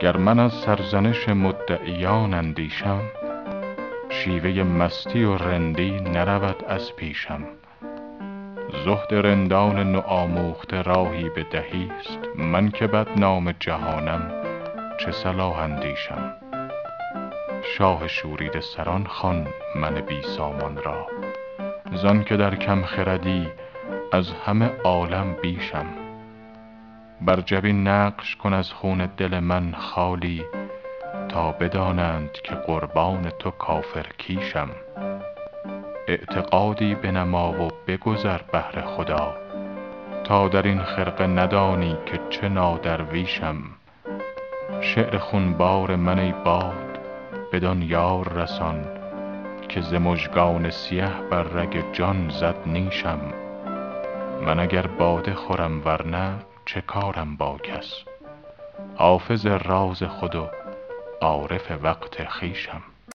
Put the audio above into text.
گر من از سرزنش مدعیان اندیشم شیوه مستی و رندی نرود از پیشم. زهد رندان نوآموخته راهی به دهیست من که بدنام جهانم چه صلاح اندیشم. شاه شوریده سران خوان من بی سامان را. زان که در کم خردی از همه عالم بیشم. بر جبین نقش کن از خون دل من خالی تا بدانند که قربان تو کافرکیشم اعتقادی بنما و بگذر بهر خدا تا در این خرقه ندانی که چه نادرویشم. شعر خونبار من ای باد بدان یار رسان که ز مژگان سیه بر رگ جان زد نیشم. من اگر باده خورم ور نه چه کارم با کس؟ حافظ راز خود و عارف وقت خویشم.